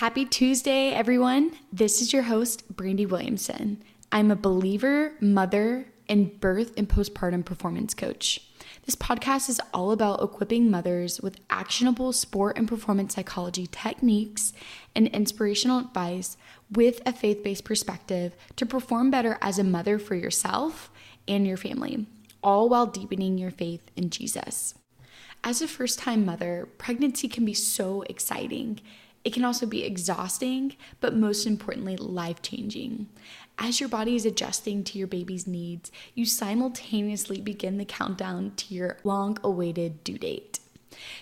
Happy Tuesday, everyone. This is your host, Brandy Williamson. I'm a believer, mother, and birth and postpartum performance coach. This podcast is all about equipping mothers with actionable sport and performance psychology techniques and inspirational advice with a faith based perspective to perform better as a mother for yourself and your family, all while deepening your faith in Jesus. As a first time mother, pregnancy can be so exciting. It can also be exhausting, but most importantly, life changing. As your body is adjusting to your baby's needs, you simultaneously begin the countdown to your long awaited due date.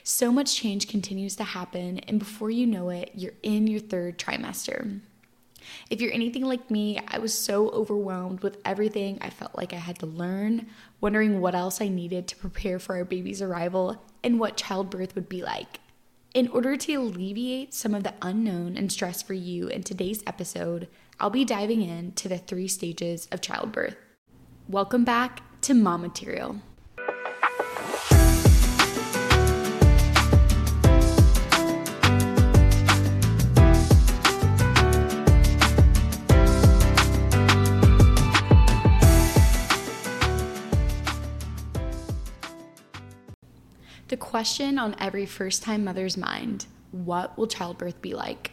So much change continues to happen, and before you know it, you're in your third trimester. If you're anything like me, I was so overwhelmed with everything I felt like I had to learn, wondering what else I needed to prepare for our baby's arrival and what childbirth would be like. In order to alleviate some of the unknown and stress for you in today's episode, I'll be diving into the three stages of childbirth. Welcome back to Mom Material. The question on every first time mother's mind what will childbirth be like?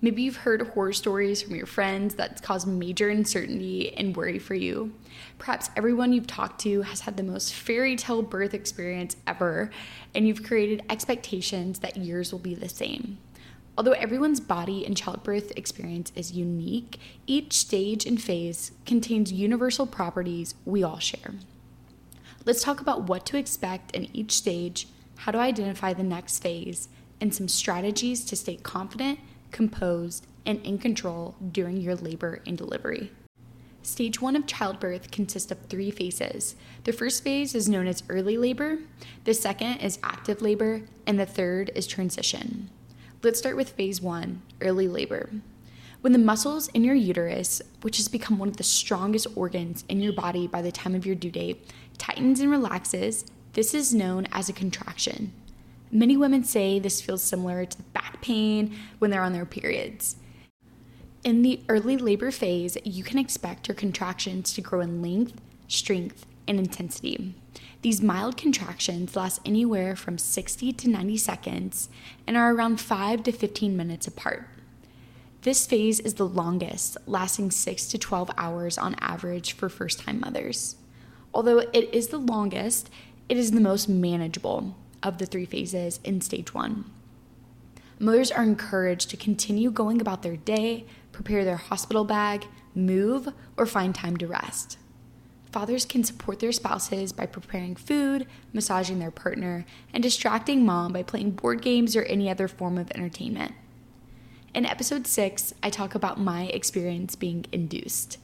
Maybe you've heard horror stories from your friends that cause major uncertainty and worry for you. Perhaps everyone you've talked to has had the most fairy tale birth experience ever, and you've created expectations that yours will be the same. Although everyone's body and childbirth experience is unique, each stage and phase contains universal properties we all share. Let's talk about what to expect in each stage, how to identify the next phase, and some strategies to stay confident composed, and in control during your labor and delivery. Stage one of childbirth consists of three phases. The first phase is known as early labor, the second is active labor, and the third is transition. Let's start with phase one early labor. When the muscles in your uterus, which has become one of the strongest organs in your body by the time of your due date, tightens and relaxes, this is known as a contraction. Many women say this feels similar to back pain when they're on their periods. In the early labor phase, you can expect your contractions to grow in length, strength, and intensity. These mild contractions last anywhere from 60 to 90 seconds and are around 5 to 15 minutes apart. This phase is the longest, lasting 6 to 12 hours on average for first time mothers. Although it is the longest, it is the most manageable of the three phases in stage one. Mothers are encouraged to continue going about their day, prepare their hospital bag, move, or find time to rest. Fathers can support their spouses by preparing food, massaging their partner, and distracting mom by playing board games or any other form of entertainment. In episode 6, I talk about my experience being induced.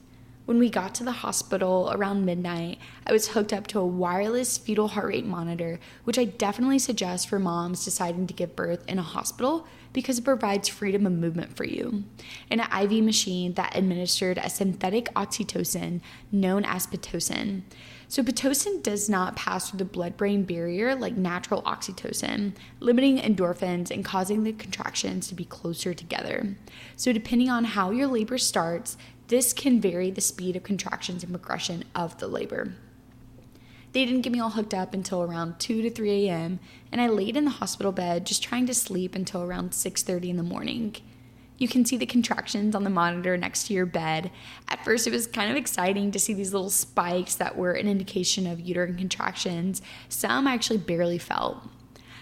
When we got to the hospital around midnight, I was hooked up to a wireless fetal heart rate monitor, which I definitely suggest for moms deciding to give birth in a hospital because it provides freedom of movement for you. And an IV machine that administered a synthetic oxytocin known as Pitocin. So, Pitocin does not pass through the blood brain barrier like natural oxytocin, limiting endorphins and causing the contractions to be closer together. So, depending on how your labor starts, this can vary the speed of contractions and progression of the labor. They didn't get me all hooked up until around 2 to 3 a.m., and I laid in the hospital bed just trying to sleep until around 6:30 in the morning. You can see the contractions on the monitor next to your bed. At first, it was kind of exciting to see these little spikes that were an indication of uterine contractions. Some I actually barely felt.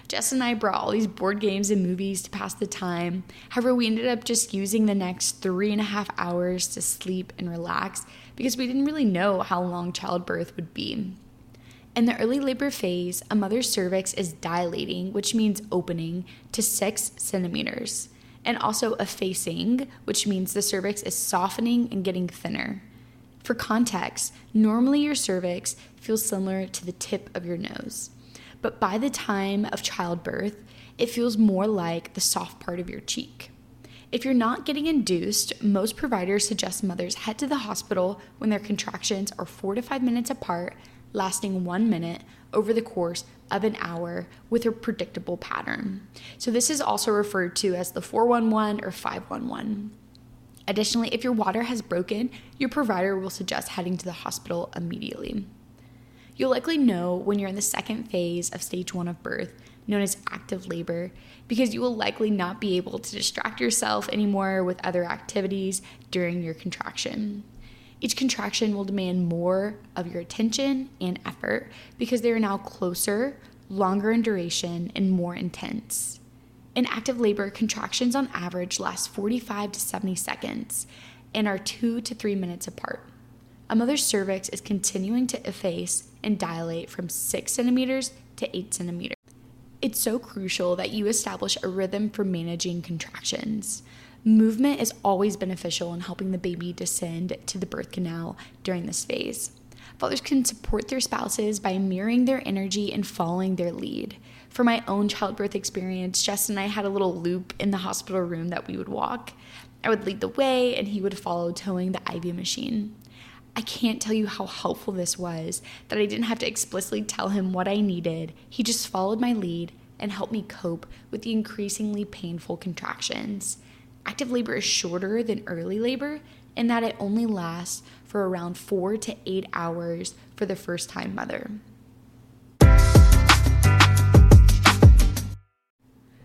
Jess and I brought all these board games and movies to pass the time. However, we ended up just using the next three and a half hours to sleep and relax because we didn't really know how long childbirth would be. In the early labor phase, a mother's cervix is dilating, which means opening, to six centimeters, and also effacing, which means the cervix is softening and getting thinner. For context, normally your cervix feels similar to the tip of your nose. But by the time of childbirth, it feels more like the soft part of your cheek. If you're not getting induced, most providers suggest mothers head to the hospital when their contractions are four to five minutes apart, lasting one minute over the course of an hour with a predictable pattern. So, this is also referred to as the 411 or 511. Additionally, if your water has broken, your provider will suggest heading to the hospital immediately. You'll likely know when you're in the second phase of stage one of birth, known as active labor, because you will likely not be able to distract yourself anymore with other activities during your contraction. Each contraction will demand more of your attention and effort because they are now closer, longer in duration, and more intense. In active labor, contractions on average last 45 to 70 seconds and are two to three minutes apart. A mother's cervix is continuing to efface and dilate from 6 centimeters to 8 centimeters. It's so crucial that you establish a rhythm for managing contractions. Movement is always beneficial in helping the baby descend to the birth canal during this phase. Fathers can support their spouses by mirroring their energy and following their lead. For my own childbirth experience, Jess and I had a little loop in the hospital room that we would walk. I would lead the way, and he would follow, towing the IV machine. I can't tell you how helpful this was that I didn't have to explicitly tell him what I needed. He just followed my lead and helped me cope with the increasingly painful contractions active labor is shorter than early labor in that it only lasts for around four to eight hours for the first time mother.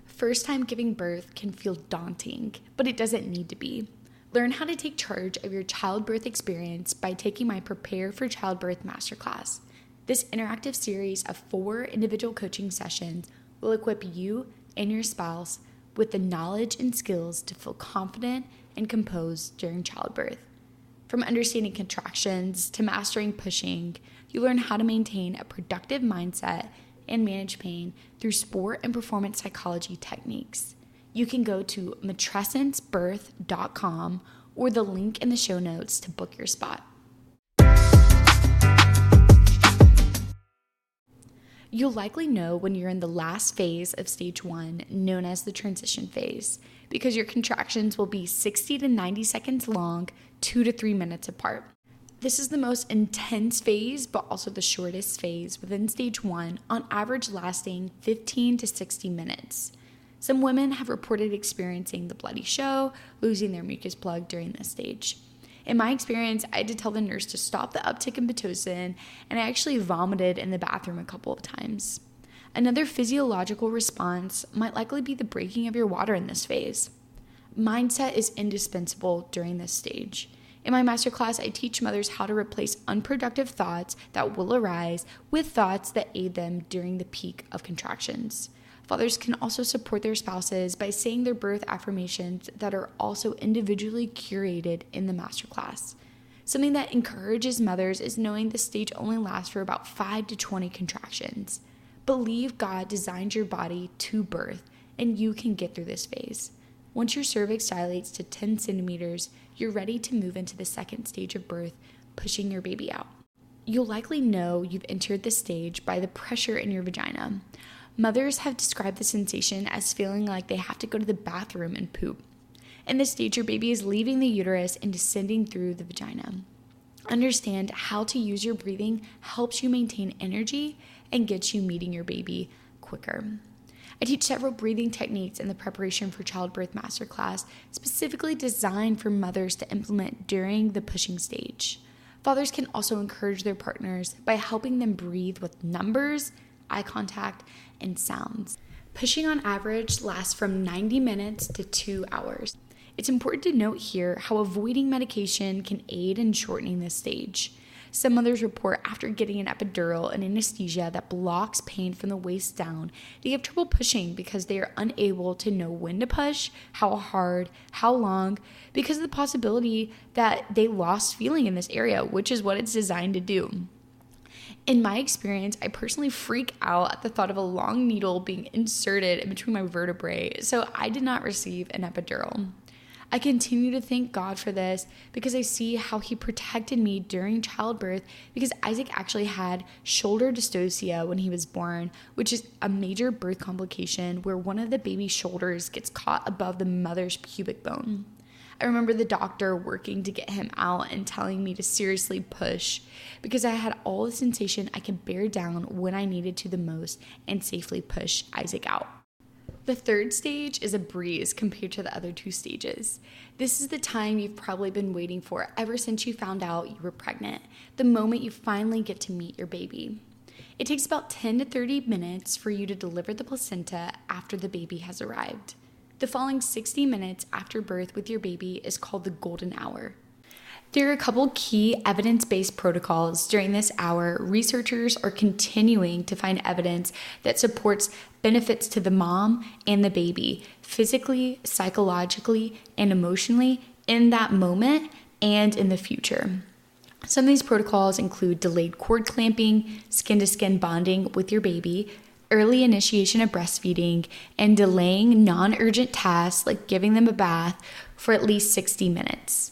First time giving birth can feel daunting, but it doesn't need to be. Learn how to take charge of your childbirth experience by taking my Prepare for Childbirth Masterclass. This interactive series of four individual coaching sessions will equip you and your spouse with the knowledge and skills to feel confident and composed during childbirth. From understanding contractions to mastering pushing, you learn how to maintain a productive mindset and manage pain through sport and performance psychology techniques. You can go to matrescencebirth.com or the link in the show notes to book your spot. You'll likely know when you're in the last phase of stage one, known as the transition phase, because your contractions will be 60 to 90 seconds long, two to three minutes apart. This is the most intense phase, but also the shortest phase within stage one, on average lasting 15 to 60 minutes. Some women have reported experiencing the bloody show, losing their mucus plug during this stage. In my experience, I had to tell the nurse to stop the uptick in Pitocin, and I actually vomited in the bathroom a couple of times. Another physiological response might likely be the breaking of your water in this phase. Mindset is indispensable during this stage. In my masterclass, I teach mothers how to replace unproductive thoughts that will arise with thoughts that aid them during the peak of contractions. Fathers can also support their spouses by saying their birth affirmations that are also individually curated in the masterclass. Something that encourages mothers is knowing the stage only lasts for about 5 to 20 contractions. Believe God designed your body to birth, and you can get through this phase. Once your cervix dilates to 10 centimeters, you're ready to move into the second stage of birth, pushing your baby out. You'll likely know you've entered this stage by the pressure in your vagina. Mothers have described the sensation as feeling like they have to go to the bathroom and poop. In this stage, your baby is leaving the uterus and descending through the vagina. Understand how to use your breathing helps you maintain energy and gets you meeting your baby quicker. I teach several breathing techniques in the preparation for childbirth masterclass, specifically designed for mothers to implement during the pushing stage. Fathers can also encourage their partners by helping them breathe with numbers, eye contact, and sounds. Pushing on average lasts from 90 minutes to two hours. It's important to note here how avoiding medication can aid in shortening this stage. Some mothers report after getting an epidural and anesthesia that blocks pain from the waist down, they have trouble pushing because they are unable to know when to push, how hard, how long, because of the possibility that they lost feeling in this area, which is what it's designed to do. In my experience, I personally freak out at the thought of a long needle being inserted in between my vertebrae, so I did not receive an epidural. I continue to thank God for this because I see how He protected me during childbirth because Isaac actually had shoulder dystocia when he was born, which is a major birth complication where one of the baby's shoulders gets caught above the mother's pubic bone. I remember the doctor working to get him out and telling me to seriously push because I had all the sensation I could bear down when I needed to the most and safely push Isaac out. The third stage is a breeze compared to the other two stages. This is the time you've probably been waiting for ever since you found out you were pregnant, the moment you finally get to meet your baby. It takes about 10 to 30 minutes for you to deliver the placenta after the baby has arrived. The following 60 minutes after birth with your baby is called the golden hour. There are a couple key evidence based protocols during this hour. Researchers are continuing to find evidence that supports benefits to the mom and the baby physically, psychologically, and emotionally in that moment and in the future. Some of these protocols include delayed cord clamping, skin to skin bonding with your baby, early initiation of breastfeeding, and delaying non urgent tasks like giving them a bath for at least 60 minutes.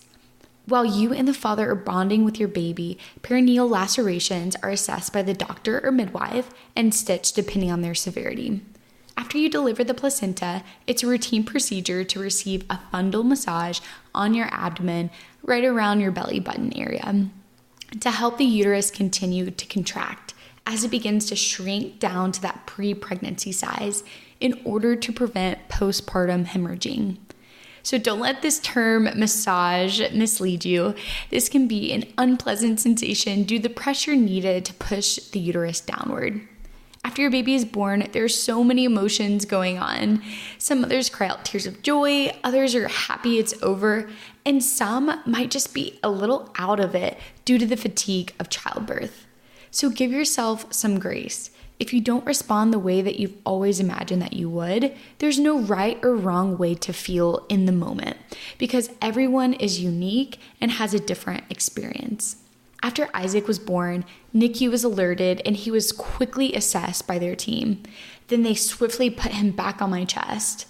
While you and the father are bonding with your baby, perineal lacerations are assessed by the doctor or midwife and stitched depending on their severity. After you deliver the placenta, it's a routine procedure to receive a fundal massage on your abdomen right around your belly button area to help the uterus continue to contract as it begins to shrink down to that pre pregnancy size in order to prevent postpartum hemorrhaging. So don't let this term massage mislead you. This can be an unpleasant sensation due to the pressure needed to push the uterus downward. After your baby is born, there's so many emotions going on. Some mothers cry out tears of joy, others are happy it's over, and some might just be a little out of it due to the fatigue of childbirth. So give yourself some grace. If you don't respond the way that you've always imagined that you would, there's no right or wrong way to feel in the moment because everyone is unique and has a different experience. After Isaac was born, NICU was alerted and he was quickly assessed by their team. Then they swiftly put him back on my chest.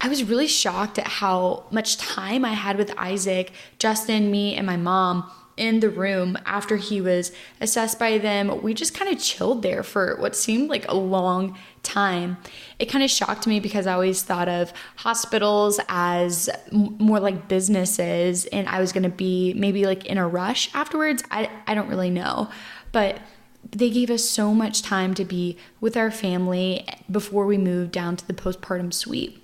I was really shocked at how much time I had with Isaac, Justin, me, and my mom in the room after he was assessed by them. We just kind of chilled there for what seemed like a long time. It kind of shocked me because I always thought of hospitals as m- more like businesses and I was going to be maybe like in a rush afterwards. I, I don't really know. But they gave us so much time to be with our family before we moved down to the postpartum suite.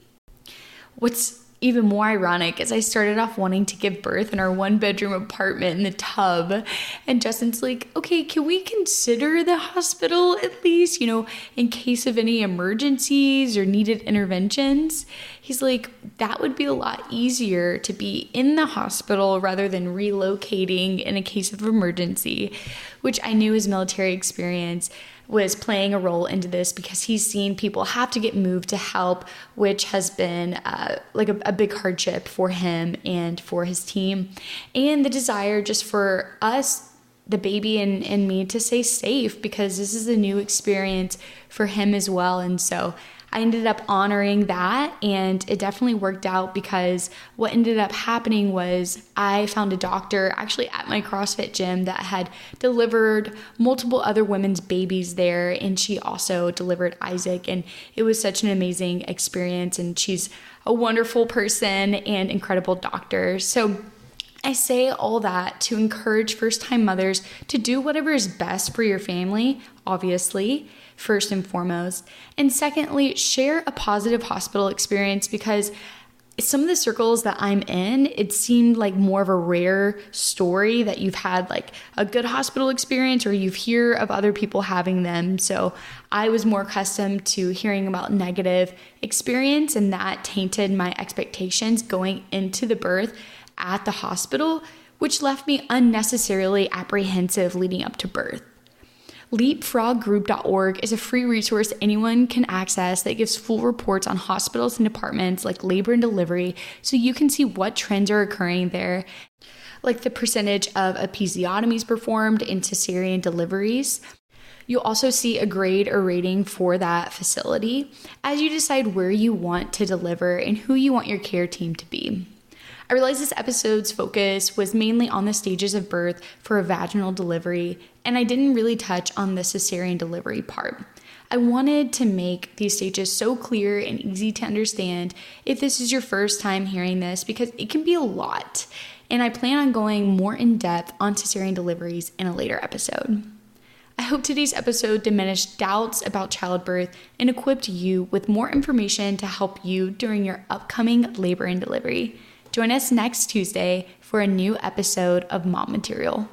What's even more ironic is I started off wanting to give birth in our one bedroom apartment in the tub. And Justin's like, okay, can we consider the hospital at least, you know, in case of any emergencies or needed interventions? He's like, that would be a lot easier to be in the hospital rather than relocating in a case of emergency, which I knew his military experience was playing a role into this because he's seen people have to get moved to help, which has been uh, like a, a big hardship for him and for his team. And the desire just for us the baby and, and me to stay safe because this is a new experience for him as well. And so I ended up honoring that and it definitely worked out because what ended up happening was I found a doctor actually at my CrossFit gym that had delivered multiple other women's babies there and she also delivered Isaac and it was such an amazing experience and she's a wonderful person and incredible doctor. So I say all that to encourage first time mothers to do whatever is best for your family, obviously, first and foremost. And secondly, share a positive hospital experience because some of the circles that I'm in, it seemed like more of a rare story that you've had like a good hospital experience or you've hear of other people having them. So I was more accustomed to hearing about negative experience and that tainted my expectations going into the birth at the hospital, which left me unnecessarily apprehensive leading up to birth. LeapfrogGroup.org is a free resource anyone can access that gives full reports on hospitals and departments like labor and delivery so you can see what trends are occurring there, like the percentage of episiotomies performed in cesarean deliveries. You'll also see a grade or rating for that facility as you decide where you want to deliver and who you want your care team to be. I realized this episode's focus was mainly on the stages of birth for a vaginal delivery, and I didn't really touch on the cesarean delivery part. I wanted to make these stages so clear and easy to understand if this is your first time hearing this because it can be a lot. And I plan on going more in depth on cesarean deliveries in a later episode. I hope today's episode diminished doubts about childbirth and equipped you with more information to help you during your upcoming labor and delivery. Join us next Tuesday for a new episode of Mom Material.